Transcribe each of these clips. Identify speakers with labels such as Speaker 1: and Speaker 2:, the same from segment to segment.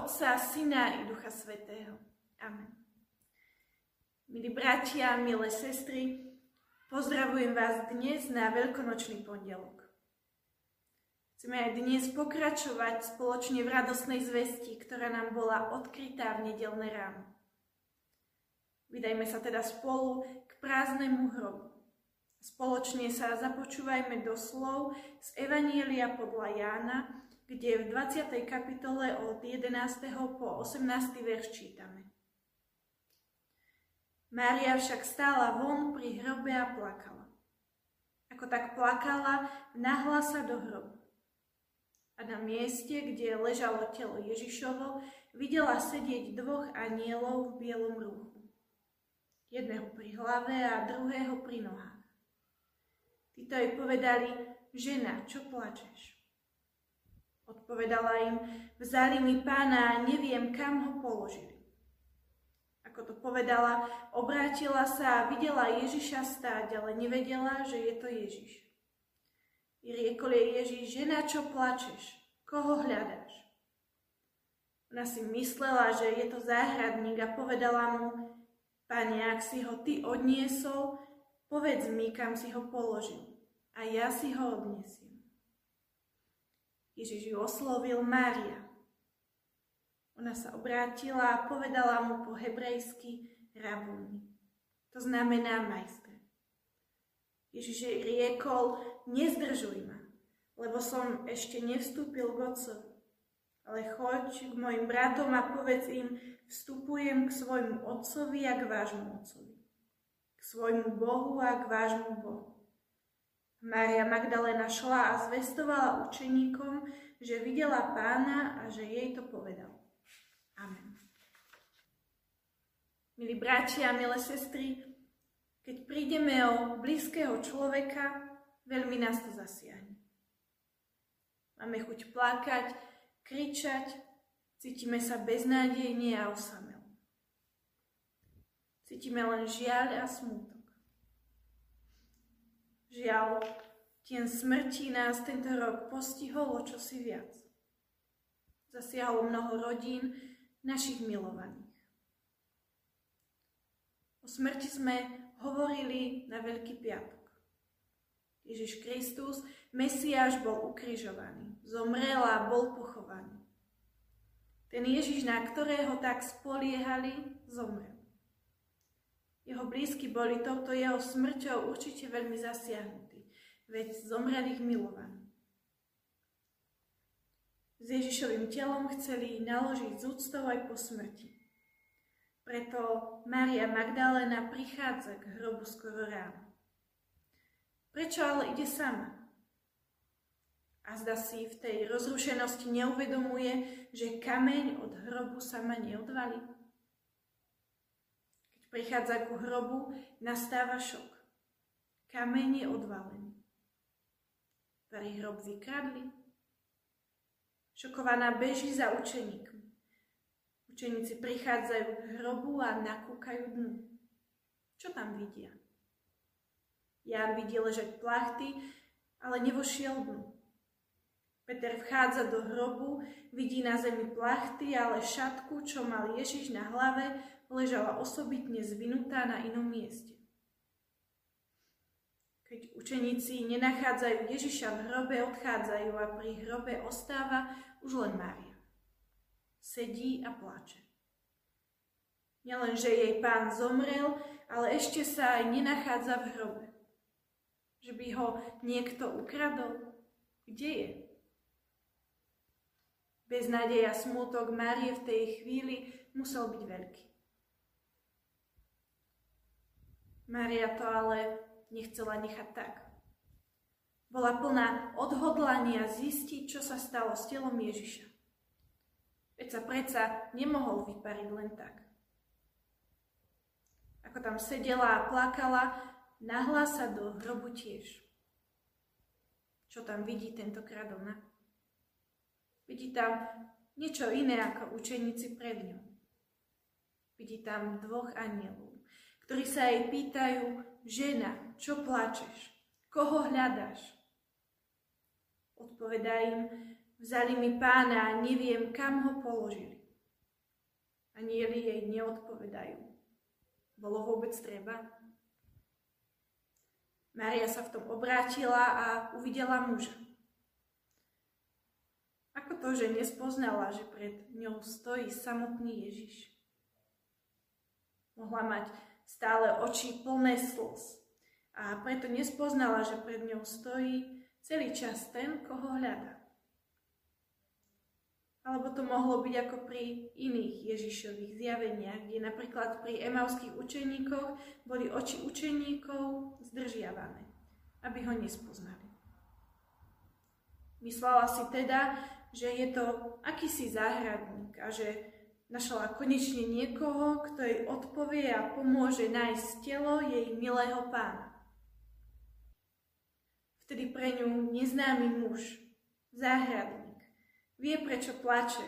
Speaker 1: Otca, Syna i Ducha Svetého. Amen. Milí bratia, milé sestry, pozdravujem vás dnes na veľkonočný pondelok. Chceme aj dnes pokračovať spoločne v radosnej zvesti, ktorá nám bola odkrytá v nedelné ráno. Vydajme sa teda spolu k prázdnemu hrobu. Spoločne sa započúvajme do slov z Evanielia podľa Jána, kde v 20. kapitole od 11. po 18. verš čítame. Mária však stála von pri hrobe a plakala. Ako tak plakala, nahla sa do hrobu a na mieste, kde ležalo telo Ježišovo, videla sedieť dvoch anielov v bielom rúchu. Jedného pri hlave a druhého pri nohách. Títo jej povedali, žena, čo plačeš? Odpovedala im, vzali mi pána a neviem, kam ho položili. Ako to povedala, obrátila sa a videla Ježiša stáť, ale nevedela, že je to Ježiš. I riekol jej Ježiš, žena, čo plačeš? Koho hľadáš? Ona si myslela, že je to záhradník a povedala mu, Pane, ak si ho ty odniesol, povedz mi, kam si ho položil a ja si ho odnesiem. Ježiš ju oslovil Mária. Ona sa obrátila a povedala mu po hebrejsky rabúni. To znamená majstre. Ježiš jej riekol, nezdržuj ma, lebo som ešte nevstúpil k Otcovi. Ale choď k mojim bratom a povedz im, vstupujem k svojmu Otcovi a k vášmu Otcovi. K svojmu Bohu a k vášmu Bohu. Mária Magdalena šla a zvestovala učeníkom, že videla pána a že jej to povedal. Amen. Milí bratia milé sestry, keď prídeme o blízkeho človeka, veľmi nás to zasiahne. Máme chuť plakať, kričať, cítime sa beznádejne a osamel. Cítime len žiaľ a smútok. Žiaľ, tien smrti nás tento rok postiholo čosi viac. Zasiahlo mnoho rodín našich milovaných. O smrti sme hovorili na Veľký piatok. Ježiš Kristus, Mesiáš, bol ukrižovaný, zomrel a bol pochovaný. Ten Ježiš, na ktorého tak spoliehali, zomrel. Jeho blízky boli touto jeho smrťou určite veľmi zasiahnutí, veď zomrel ich milovaný. S Ježišovým telom chceli naložiť z úctou aj po smrti. Preto Mária Magdalena prichádza k hrobu skoro ráno. Prečo ale ide sama? A zda si v tej rozrušenosti neuvedomuje, že kameň od hrobu sama neodvalí. Prichádza ku hrobu, nastáva šok. Kameň je odvalený. Vary hrob vykradli. Šokovaná beží za učeníkmi. Učeníci prichádzajú k hrobu a nakúkajú dnu. Čo tam vidia? Ján vidí ležať plachty, ale nevošiel dnu. Peter vchádza do hrobu, vidí na zemi plachty, ale šatku, čo mal Ježiš na hlave, ležala osobitne zvinutá na inom mieste. Keď učeníci nenachádzajú Ježiša v hrobe, odchádzajú a pri hrobe ostáva už len Mária sedí a plače. Nielen, že jej pán zomrel, ale ešte sa aj nenachádza v hrobe. Že by ho niekto ukradol. Kde je? Beznádej a smútok Márie v tej chvíli musel byť veľký. Mária to ale nechcela nechať tak. Bola plná odhodlania zistiť, čo sa stalo s telom Ježiša. Veď sa predsa nemohol vypariť len tak. Ako tam sedela a plakala, nahla sa do hrobu tiež. Čo tam vidí tentokrát ona? Vidí tam niečo iné ako učeníci pred ňou. Vidí tam dvoch anielov, ktorí sa jej pýtajú, žena, čo plačeš? Koho hľadáš? Odpovedá im, Vzali mi pána a neviem, kam ho položili. Anieli jej neodpovedajú. Bolo vôbec treba? Mária sa v tom obrátila a uvidela muža. Ako to, že nespoznala, že pred ňou stojí samotný Ježiš? Mohla mať stále oči plné slz a preto nespoznala, že pred ňou stojí celý čas ten, koho hľadá. Alebo to mohlo byť ako pri iných Ježišových zjaveniach, kde napríklad pri emauských učeníkoch boli oči učeníkov zdržiavané, aby ho nespoznali. Myslela si teda, že je to akýsi záhradník a že našla konečne niekoho, kto jej odpovie a pomôže nájsť telo jej milého pána. Vtedy pre ňu neznámy muž, záhradník, Vie, prečo plače,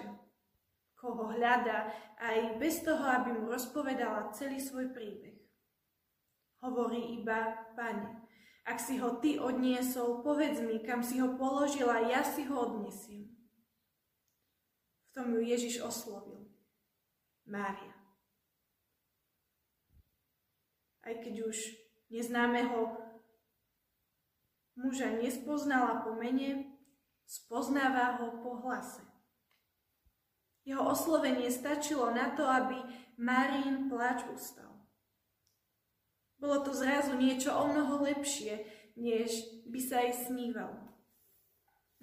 Speaker 1: koho hľada, aj bez toho, aby mu rozpovedala celý svoj príbeh. Hovorí iba, pane, ak si ho ty odniesol, povedz mi, kam si ho položila, ja si ho odnesiem. V tom ju Ježiš oslovil. Mária. Aj keď už neznámeho muža nespoznala po mene, Spoznáva ho po hlase. Jeho oslovenie stačilo na to, aby Marín pláč ustal. Bolo to zrazu niečo o mnoho lepšie, než by sa jej snívalo.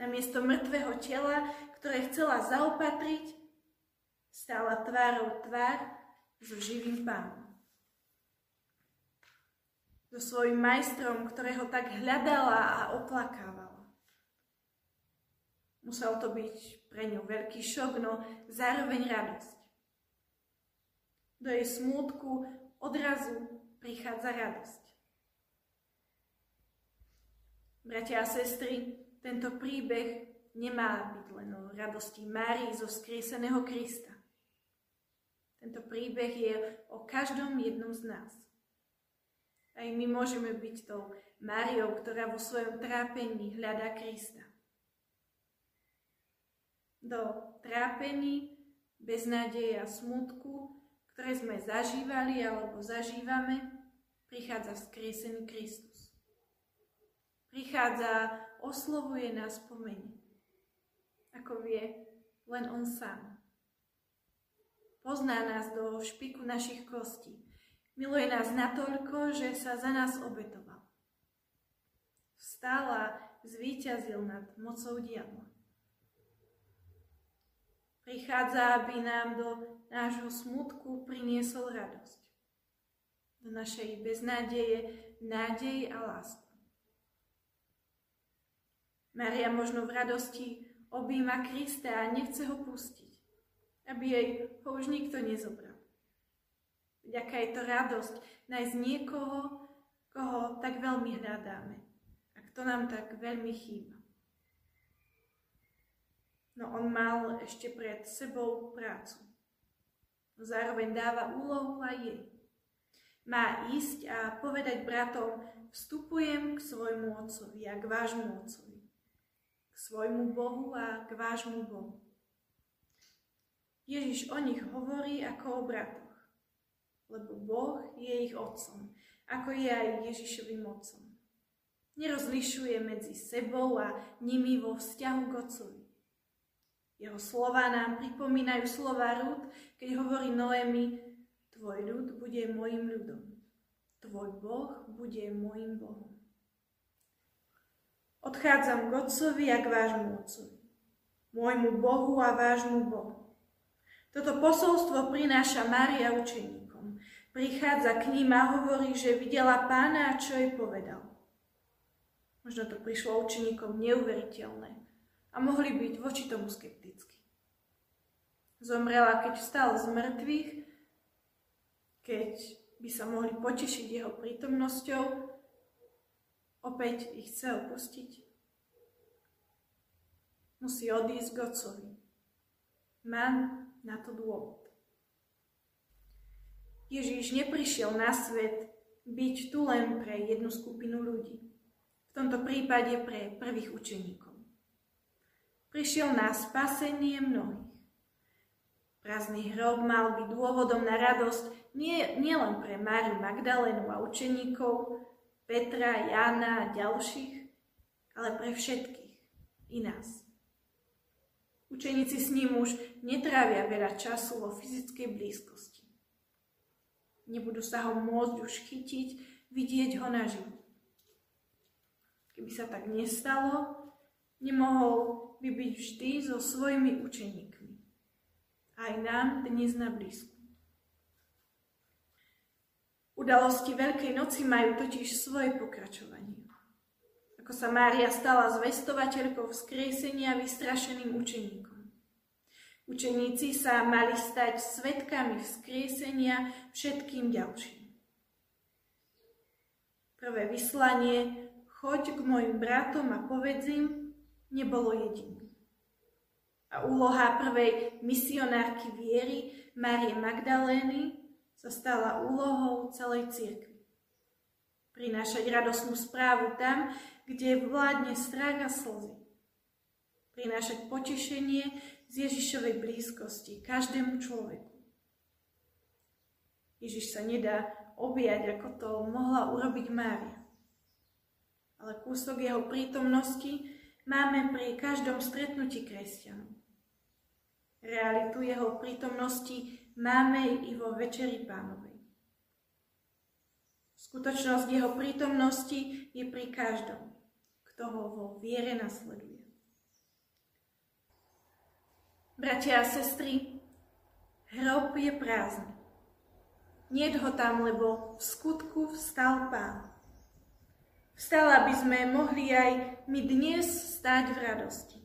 Speaker 1: Namiesto mŕtvého tela, ktoré chcela zaopatriť, stála tvárou tvár so živým pánom. So svojím majstrom, ktorého tak hľadala a oplakávala. Musel to byť pre ňu veľký šok, no zároveň radosť. Do jej smútku odrazu prichádza radosť. Bratia a sestry, tento príbeh nemá byť len o radosti Márii zo skrieseného Krista. Tento príbeh je o každom jednom z nás. Aj my môžeme byť tou Máriou, ktorá vo svojom trápení hľadá Krista do trápení, beznádeje a smutku, ktoré sme zažívali alebo zažívame, prichádza vzkriesený Kristus. Prichádza, oslovuje nás po mene. Ako vie len On sám. Pozná nás do špiku našich kostí. Miluje nás natoľko, že sa za nás obetoval. Vstála, zvíťazil nad mocou diabla. Prichádza, aby nám do nášho smutku priniesol radosť. Do našej beznádeje, nádej a lásku. Maria možno v radosti objíma Krista a nechce ho pustiť, aby jej ho už nikto nezobral. Aká je to radosť nájsť niekoho, koho tak veľmi hľadáme a kto nám tak veľmi chýba. No on mal ešte pred sebou prácu. No zároveň dáva úlohu aj jej. Má ísť a povedať bratom, vstupujem k svojmu otcovi a k vášmu otcovi. K svojmu Bohu a k vášmu Bohu. Ježiš o nich hovorí ako o bratoch, lebo Boh je ich otcom, ako je aj Ježišovým otcom. Nerozlišuje medzi sebou a nimi vo vzťahu k otcovi. Jeho slova nám pripomínajú slova Rúd, keď hovorí Noemi, tvoj ľud bude môjim ľudom. Tvoj Boh bude môjim Bohom. Odchádzam k Otcovi a k vášmu Otcovi, môjmu Bohu a vášmu Bohu. Toto posolstvo prináša Mária učeníkom. Prichádza k ním a hovorí, že videla pána a čo jej povedal. Možno to prišlo učeníkom neuveriteľné a mohli byť voči tomu skeptickí. Zomrela, keď vstal z mŕtvych, keď by sa mohli potešiť jeho prítomnosťou, opäť ich chce opustiť. Musí odísť k Otcovi. Má na to dôvod. Ježíš neprišiel na svet byť tu len pre jednu skupinu ľudí. V tomto prípade pre prvých učeníkov. prišiel na spasenie mnohých. Prázdny hrob mal byť dôvodom na radosť nie, nielen pre Máriu Magdalénu a učeníkov, Petra, Jana a ďalších, ale pre všetkých, i nás. Učeníci s ním už netrávia veľa času vo fyzickej blízkosti. Nebudú sa ho môcť už chytiť, vidieť ho naživo. Keby sa tak nestalo, nemohol by byť vždy so svojimi učeníkmi. Aj nám dnes na blízku. Udalosti Veľkej noci majú totiž svoje pokračovanie ako sa Mária stala zvestovateľkou vzkriesenia vystrašeným učeníkom. Učeníci sa mali stať svetkami vzkriesenia všetkým ďalším. Prvé vyslanie, choď k mojim bratom a povedz im, nebolo jediný. A úloha prvej misionárky viery, Márie Magdalény, sa stala úlohou celej cirkvi. Prinášať radosnú správu tam, kde vládne strach a slzy. Prinášať potešenie z Ježišovej blízkosti každému človeku. Ježiš sa nedá objať, ako to mohla urobiť Mária. Ale kúsok jeho prítomnosti máme pri každom stretnutí kresťanov. Realitu jeho prítomnosti máme i vo Večeri Pánovej. Skutočnosť jeho prítomnosti je pri každom kto ho vo viere nasleduje. Bratia a sestry, hrob je prázdny. Nie ho tam, lebo v skutku vstal Pán. Vstal, aby sme mohli aj my dnes stáť v radosti.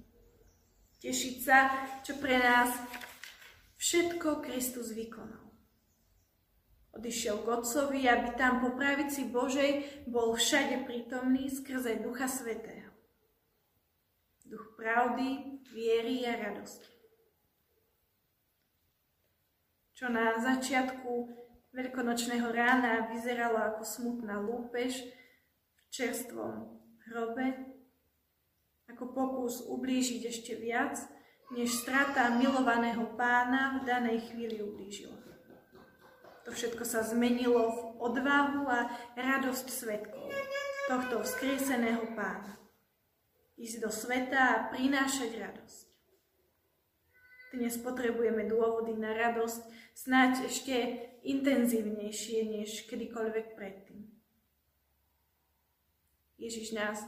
Speaker 1: Tešiť sa, čo pre nás všetko Kristus vykonal. Odišiel k Otcovi, aby tam po pravici Božej bol všade prítomný skrze Ducha Svetého. Duch pravdy, viery a radosti. Čo na začiatku veľkonočného rána vyzeralo ako smutná lúpež v čerstvom hrobe, ako pokus ublížiť ešte viac, než strata milovaného pána v danej chvíli ublížila. To všetko sa zmenilo v odvahu a radosť svetkov tohto vzkrieseného pána. Ísť do sveta a prinášať radosť. Dnes potrebujeme dôvody na radosť snáď ešte intenzívnejšie než kedykoľvek predtým. Ježiš nás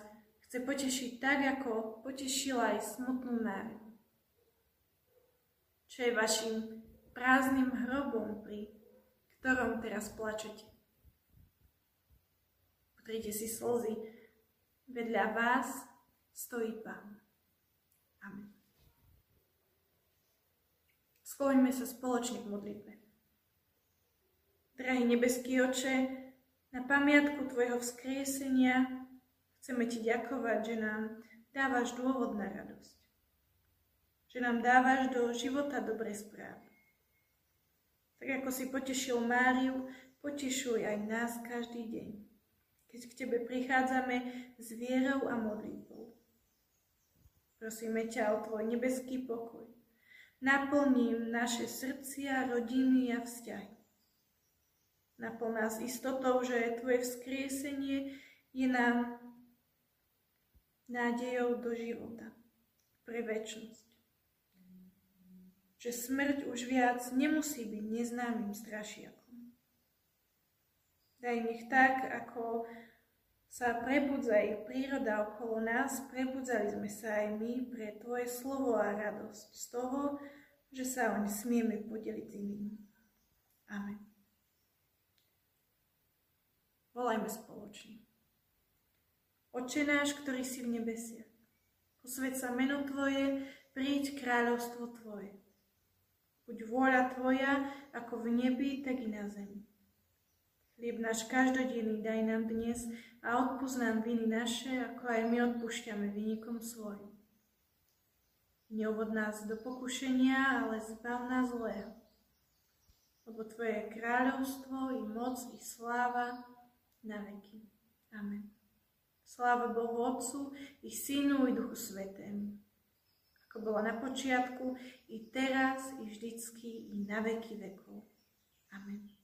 Speaker 1: chce potešiť tak, ako potešila aj smutnú Máriu. Čo je vašim prázdnym hrobom pri ktorom teraz plačete. Utrite si slzy. Vedľa vás stojí Pán. Amen. Skloňme sa spoločne k modlitbe. Drahý nebeský oče, na pamiatku Tvojho vzkriesenia chceme Ti ďakovať, že nám dávaš dôvod na radosť. Že nám dávaš do života dobré správy. Tak ako si potešil Máriu, potešuj aj nás každý deň, keď k Tebe prichádzame s vierou a modlitbou. Prosíme ťa o Tvoj nebeský pokoj. Naplním naše srdcia, rodiny a vzťahy. Naplň nás istotou, že Tvoje vzkriesenie je nám nádejou do života pre väčšnosť že smrť už viac nemusí byť neznámym strašiakom. Daj nech tak, ako sa prebudza ich príroda okolo nás, prebudzali sme sa aj my pre Tvoje slovo a radosť z toho, že sa oň smieme podeliť s inými. Amen. Volajme spoločne. Oče náš, ktorý si v nebesiach, posved sa meno Tvoje, príď kráľovstvo Tvoje. Buď vôľa Tvoja, ako v nebi, tak i na zemi. Chlieb náš každodenný daj nám dnes a odpúsť nám viny naše, ako aj my odpúšťame vynikom svojim. Neuvod nás do pokušenia, ale zbav nás zlého. Lebo Tvoje je kráľovstvo, i moc, i sláva na veky. Amen. Sláva Bohu Otcu, i Synu, i Duchu Svetému ako bolo na počiatku, i teraz, i vždycky, i na veky vekov. Amen.